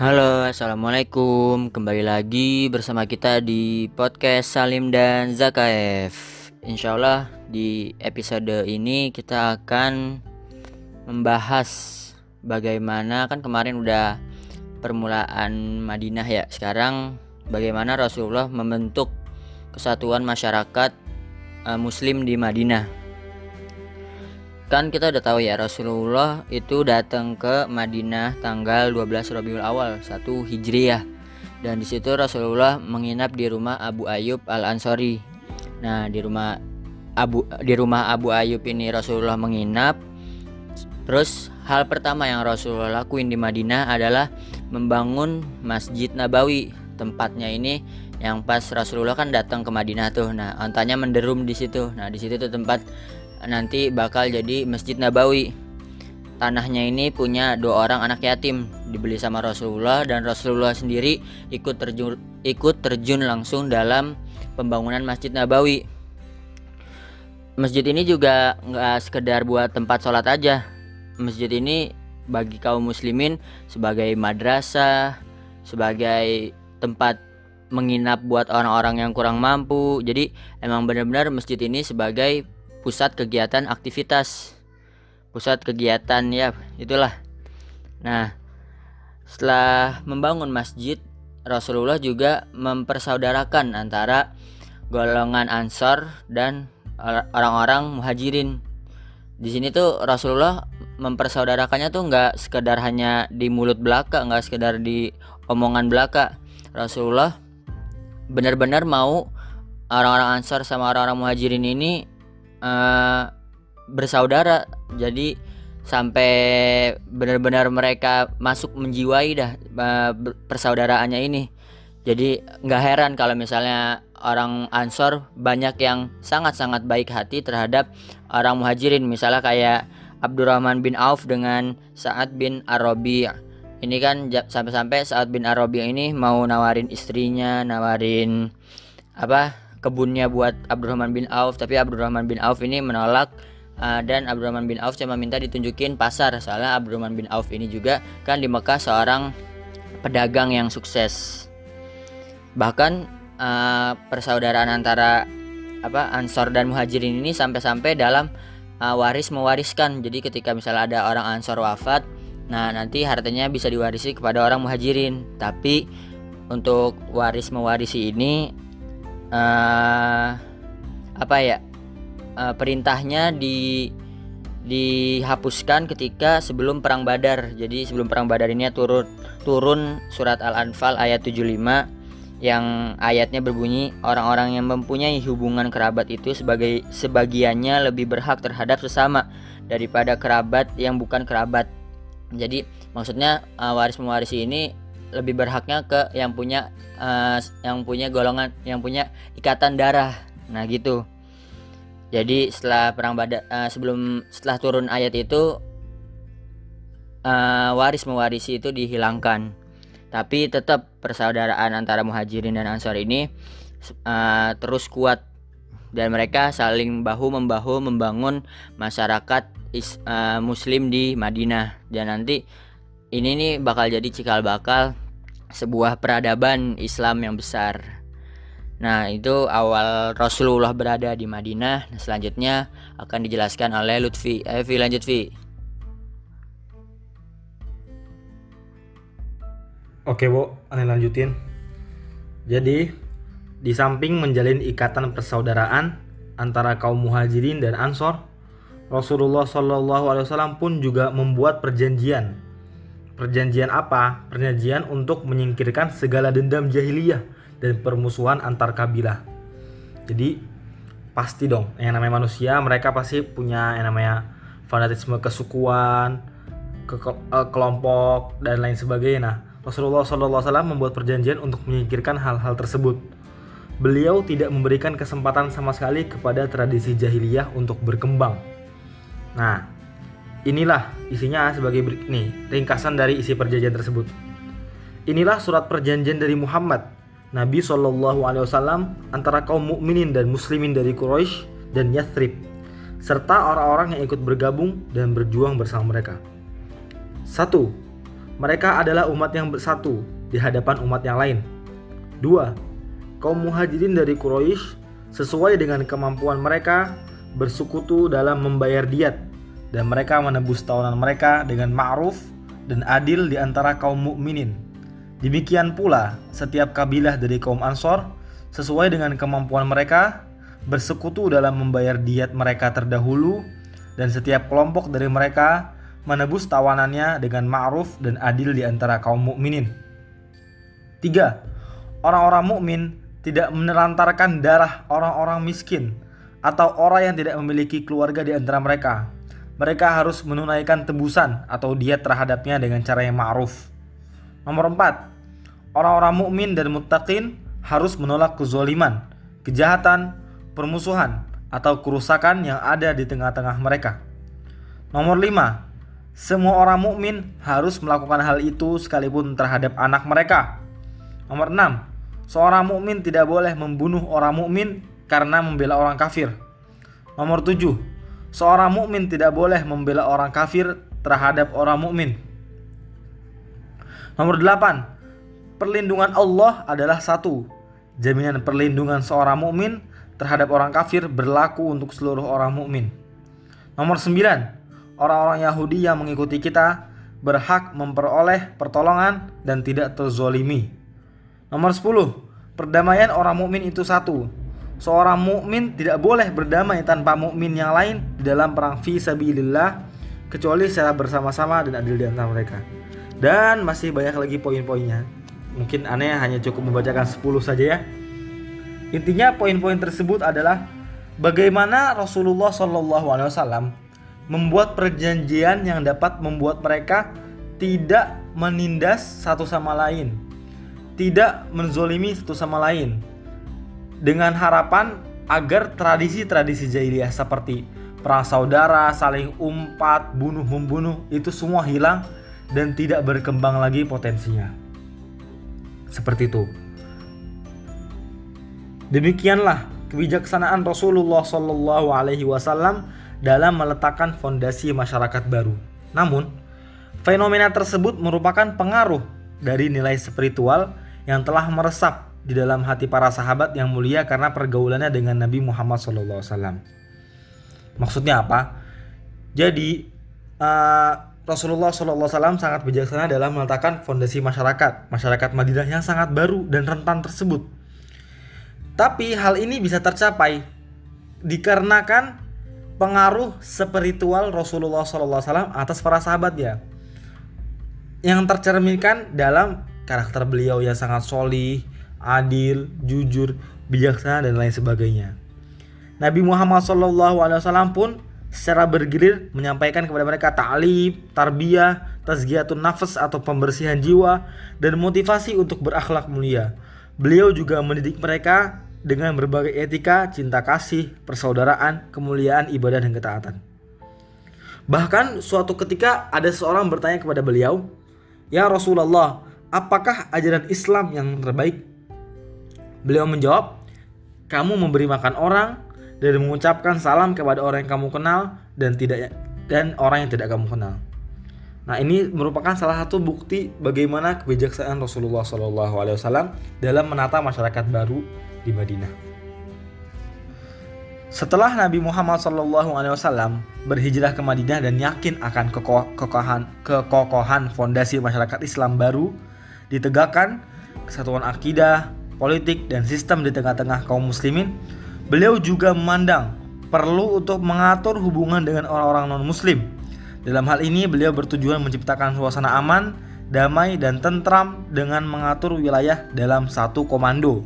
Halo, assalamualaikum. Kembali lagi bersama kita di podcast Salim dan Zakaev. Insya Allah di episode ini kita akan membahas bagaimana kan kemarin udah permulaan Madinah ya. Sekarang bagaimana Rasulullah membentuk kesatuan masyarakat uh, Muslim di Madinah kan kita udah tahu ya Rasulullah itu datang ke Madinah tanggal 12 Rabiul Awal 1 Hijriah dan di situ Rasulullah menginap di rumah Abu Ayyub Al Ansori. Nah di rumah Abu di rumah Abu Ayyub ini Rasulullah menginap. Terus hal pertama yang Rasulullah lakuin di Madinah adalah membangun Masjid Nabawi. Tempatnya ini yang pas Rasulullah kan datang ke Madinah tuh. Nah ontanya menderum di situ. Nah di situ tuh tempat nanti bakal jadi Masjid Nabawi. Tanahnya ini punya dua orang anak yatim dibeli sama Rasulullah dan Rasulullah sendiri ikut terjun ikut terjun langsung dalam pembangunan Masjid Nabawi. Masjid ini juga nggak sekedar buat tempat sholat aja. Masjid ini bagi kaum muslimin sebagai madrasah, sebagai tempat menginap buat orang-orang yang kurang mampu. Jadi emang benar-benar masjid ini sebagai pusat kegiatan aktivitas. Pusat kegiatan ya itulah. Nah setelah membangun masjid Rasulullah juga mempersaudarakan antara golongan Ansor dan orang-orang Muhajirin. Di sini tuh Rasulullah mempersaudarakannya tuh nggak sekedar hanya di mulut belaka nggak sekedar di omongan belaka. Rasulullah benar-benar mau orang-orang Ansor sama orang-orang Muhajirin ini uh, bersaudara. Jadi sampai benar-benar mereka masuk menjiwai dah uh, persaudaraannya ini. Jadi nggak heran kalau misalnya orang Ansor banyak yang sangat-sangat baik hati terhadap orang muhajirin. Misalnya kayak Abdurrahman bin Auf dengan Sa'ad bin Arabi ini kan sampai-sampai Sa'ad bin Arabi ini mau nawarin istrinya nawarin apa kebunnya buat Abdurrahman bin Auf. Tapi Abdurrahman bin Auf ini menolak uh, dan Abdurrahman bin Auf cuma minta ditunjukin pasar. Soalnya Abdurrahman bin Auf ini juga kan di Mekah seorang pedagang yang sukses. Bahkan uh, persaudaraan antara apa Ansor dan Muhajirin ini sampai-sampai dalam uh, waris mewariskan. Jadi ketika misalnya ada orang Ansor wafat nah nanti hartanya bisa diwarisi kepada orang Muhajirin. Tapi untuk waris mewarisi ini uh, apa ya uh, perintahnya di dihapuskan ketika sebelum perang Badar. Jadi sebelum perang Badar ini turun turun surat Al-Anfal ayat 75 yang ayatnya berbunyi orang-orang yang mempunyai hubungan kerabat itu sebagai sebagiannya lebih berhak terhadap sesama daripada kerabat yang bukan kerabat. Jadi maksudnya uh, waris mewarisi ini lebih berhaknya ke yang punya uh, yang punya golongan yang punya ikatan darah. Nah gitu. Jadi setelah perang badar uh, sebelum setelah turun ayat itu uh, waris mewarisi itu dihilangkan. Tapi tetap persaudaraan antara muhajirin dan ansor ini uh, terus kuat. Dan mereka saling bahu membahu membangun masyarakat is, uh, muslim di Madinah. Dan nanti ini nih bakal jadi cikal bakal sebuah peradaban Islam yang besar. Nah, itu awal Rasulullah berada di Madinah. Nah, selanjutnya akan dijelaskan oleh Lutfi. Eh, Vi, lanjut Vi. Oke, Bu, aneh lanjutin. Jadi, di samping menjalin ikatan persaudaraan antara kaum Muhajirin dan Ansor, Rasulullah Shallallahu alaihi wasallam pun juga membuat perjanjian Perjanjian apa? Perjanjian untuk menyingkirkan segala dendam jahiliyah dan permusuhan antar kabilah. Jadi pasti dong yang namanya manusia mereka pasti punya yang namanya fanatisme kesukuan, ke eh, kelompok dan lain sebagainya. Nah, Rasulullah SAW membuat perjanjian untuk menyingkirkan hal-hal tersebut. Beliau tidak memberikan kesempatan sama sekali kepada tradisi jahiliyah untuk berkembang. Nah, Inilah isinya sebagai berikut nih, ringkasan dari isi perjanjian tersebut. Inilah surat perjanjian dari Muhammad, Nabi Shallallahu Alaihi Wasallam antara kaum mukminin dan muslimin dari Quraisy dan Yathrib, serta orang-orang yang ikut bergabung dan berjuang bersama mereka. Satu, mereka adalah umat yang bersatu di hadapan umat yang lain. Dua, kaum muhajirin dari Quraisy sesuai dengan kemampuan mereka bersekutu dalam membayar diat dan mereka menebus tahunan mereka dengan ma'ruf dan adil di antara kaum mukminin. Demikian pula setiap kabilah dari kaum Ansor sesuai dengan kemampuan mereka bersekutu dalam membayar diat mereka terdahulu dan setiap kelompok dari mereka menebus tawanannya dengan ma'ruf dan adil di antara kaum mukminin. 3. Orang-orang mukmin tidak menelantarkan darah orang-orang miskin atau orang yang tidak memiliki keluarga di antara mereka. Mereka harus menunaikan tebusan atau diet terhadapnya dengan cara yang ma'ruf. Nomor 4. Orang-orang mukmin dan muttaqin harus menolak kezoliman, kejahatan, permusuhan, atau kerusakan yang ada di tengah-tengah mereka. Nomor 5. Semua orang mukmin harus melakukan hal itu sekalipun terhadap anak mereka. Nomor 6. Seorang mukmin tidak boleh membunuh orang mukmin karena membela orang kafir. Nomor 7. Seorang mukmin tidak boleh membela orang kafir terhadap orang mukmin. Nomor 8. Perlindungan Allah adalah satu. Jaminan perlindungan seorang mukmin terhadap orang kafir berlaku untuk seluruh orang mukmin. Nomor 9. Orang-orang Yahudi yang mengikuti kita berhak memperoleh pertolongan dan tidak terzolimi. Nomor 10. Perdamaian orang mukmin itu satu, seorang mukmin tidak boleh berdamai tanpa mukmin yang lain dalam perang fi sabilillah kecuali secara bersama-sama dan adil di antara mereka. Dan masih banyak lagi poin-poinnya. Mungkin aneh hanya cukup membacakan 10 saja ya. Intinya poin-poin tersebut adalah bagaimana Rasulullah Shallallahu Alaihi Wasallam membuat perjanjian yang dapat membuat mereka tidak menindas satu sama lain, tidak menzolimi satu sama lain, dengan harapan agar tradisi-tradisi jahiliyah seperti perang saudara, saling umpat, bunuh membunuh itu semua hilang dan tidak berkembang lagi potensinya. Seperti itu. Demikianlah kebijaksanaan Rasulullah Shallallahu Alaihi Wasallam dalam meletakkan fondasi masyarakat baru. Namun, fenomena tersebut merupakan pengaruh dari nilai spiritual yang telah meresap di dalam hati para sahabat yang mulia karena pergaulannya dengan Nabi Muhammad SAW. Maksudnya apa? Jadi uh, Rasulullah SAW sangat bijaksana dalam meletakkan fondasi masyarakat, masyarakat Madinah yang sangat baru dan rentan tersebut. Tapi hal ini bisa tercapai dikarenakan pengaruh spiritual Rasulullah SAW atas para sahabatnya yang tercerminkan dalam karakter beliau yang sangat solih, adil, jujur, bijaksana dan lain sebagainya. Nabi Muhammad SAW pun secara bergilir menyampaikan kepada mereka ta'lim, tarbiyah, tazkiyatun nafas atau pembersihan jiwa dan motivasi untuk berakhlak mulia. Beliau juga mendidik mereka dengan berbagai etika, cinta kasih, persaudaraan, kemuliaan, ibadah dan ketaatan. Bahkan suatu ketika ada seorang bertanya kepada beliau, "Ya Rasulullah, apakah ajaran Islam yang terbaik?" Beliau menjawab, "Kamu memberi makan orang dan mengucapkan salam kepada orang yang kamu kenal dan tidak dan orang yang tidak kamu kenal." Nah, ini merupakan salah satu bukti bagaimana kebijaksanaan Rasulullah SAW dalam menata masyarakat baru di Madinah. Setelah Nabi Muhammad SAW berhijrah ke Madinah dan yakin akan kekokohan, kekokohan fondasi masyarakat Islam baru ditegakkan, kesatuan akidah, politik, dan sistem di tengah-tengah kaum muslimin, beliau juga memandang perlu untuk mengatur hubungan dengan orang-orang non-muslim. Dalam hal ini, beliau bertujuan menciptakan suasana aman, damai, dan tentram dengan mengatur wilayah dalam satu komando,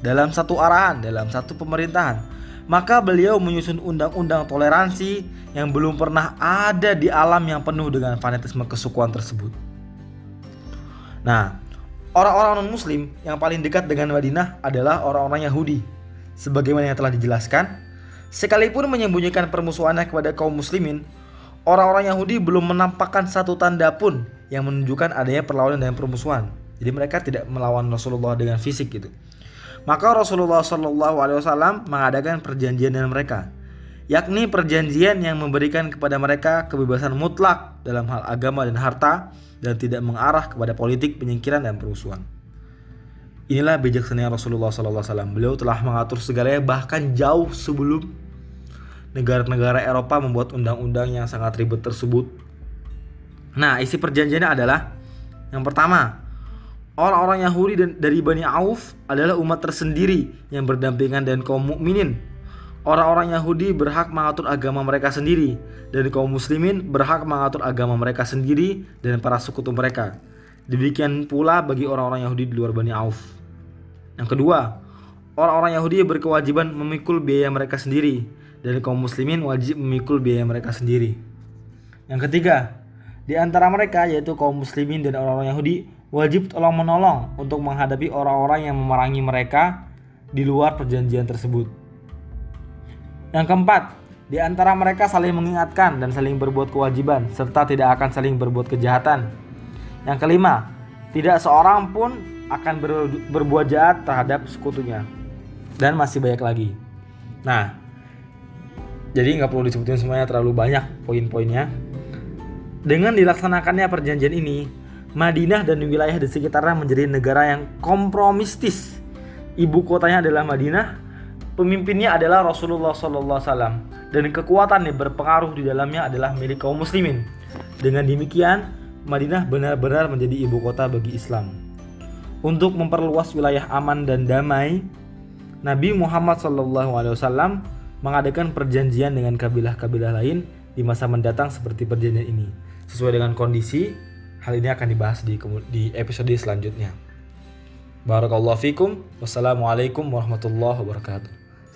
dalam satu arahan, dalam satu pemerintahan. Maka beliau menyusun undang-undang toleransi yang belum pernah ada di alam yang penuh dengan fanatisme kesukuan tersebut. Nah, Orang-orang non-muslim yang paling dekat dengan Madinah adalah orang-orang Yahudi. Sebagaimana yang telah dijelaskan, sekalipun menyembunyikan permusuhannya kepada kaum muslimin, orang-orang Yahudi belum menampakkan satu tanda pun yang menunjukkan adanya perlawanan dan permusuhan. Jadi mereka tidak melawan Rasulullah dengan fisik gitu. Maka Rasulullah Wasallam mengadakan perjanjian dengan mereka, yakni perjanjian yang memberikan kepada mereka kebebasan mutlak dalam hal agama dan harta dan tidak mengarah kepada politik penyingkiran dan perusuhan. Inilah bijaksana Rasulullah SAW. Beliau telah mengatur segalanya bahkan jauh sebelum negara-negara Eropa membuat undang-undang yang sangat ribet tersebut. Nah, isi perjanjiannya adalah yang pertama, orang-orang Yahudi dan dari Bani Auf adalah umat tersendiri yang berdampingan dengan kaum mukminin. Orang-orang Yahudi berhak mengatur agama mereka sendiri dan kaum muslimin berhak mengatur agama mereka sendiri dan para sekutu mereka. Demikian pula bagi orang-orang Yahudi di luar Bani Auf. Yang kedua, orang-orang Yahudi berkewajiban memikul biaya mereka sendiri dan kaum muslimin wajib memikul biaya mereka sendiri. Yang ketiga, di antara mereka yaitu kaum muslimin dan orang-orang Yahudi wajib tolong menolong untuk menghadapi orang-orang yang memerangi mereka di luar perjanjian tersebut. Yang keempat, di antara mereka saling mengingatkan dan saling berbuat kewajiban serta tidak akan saling berbuat kejahatan. Yang kelima, tidak seorang pun akan ber, berbuat jahat terhadap sekutunya dan masih banyak lagi. Nah, jadi nggak perlu disebutin semuanya terlalu banyak poin-poinnya. Dengan dilaksanakannya perjanjian ini, Madinah dan wilayah di sekitarnya menjadi negara yang kompromistis. Ibu kotanya adalah Madinah, pemimpinnya adalah Rasulullah SAW, dan kekuatan yang berpengaruh di dalamnya adalah milik kaum muslimin. Dengan demikian, Madinah benar-benar menjadi ibu kota bagi Islam. Untuk memperluas wilayah aman dan damai, Nabi Muhammad SAW mengadakan perjanjian dengan kabilah-kabilah lain di masa mendatang seperti perjanjian ini. Sesuai dengan kondisi, hal ini akan dibahas di, di episode selanjutnya. Barakallahu fikum. Wassalamualaikum warahmatullahi wabarakatuh.